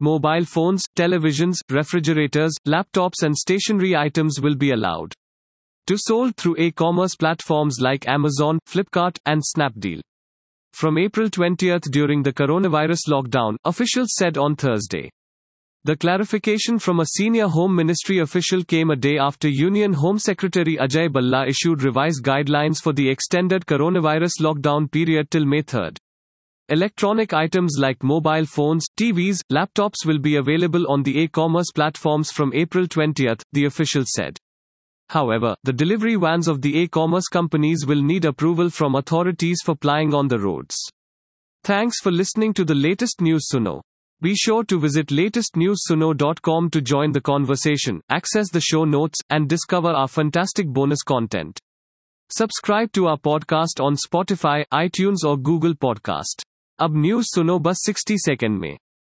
Mobile phones, televisions, refrigerators, laptops, and stationery items will be allowed to sold through e-commerce platforms like Amazon, Flipkart, and Snapdeal. From April 20 during the coronavirus lockdown, officials said on Thursday. The clarification from a senior Home Ministry official came a day after Union Home Secretary Ajay Bhalla issued revised guidelines for the extended coronavirus lockdown period till May 3. Electronic items like mobile phones, TVs, laptops will be available on the e-commerce platforms from April 20th, the official said. However, the delivery vans of the e-commerce companies will need approval from authorities for plying on the roads. Thanks for listening to the latest news Suno. Be sure to visit latestnewsuno.com to join the conversation, access the show notes, and discover our fantastic bonus content. Subscribe to our podcast on Spotify, iTunes or Google Podcast. अब news सुनो बस 60 second में।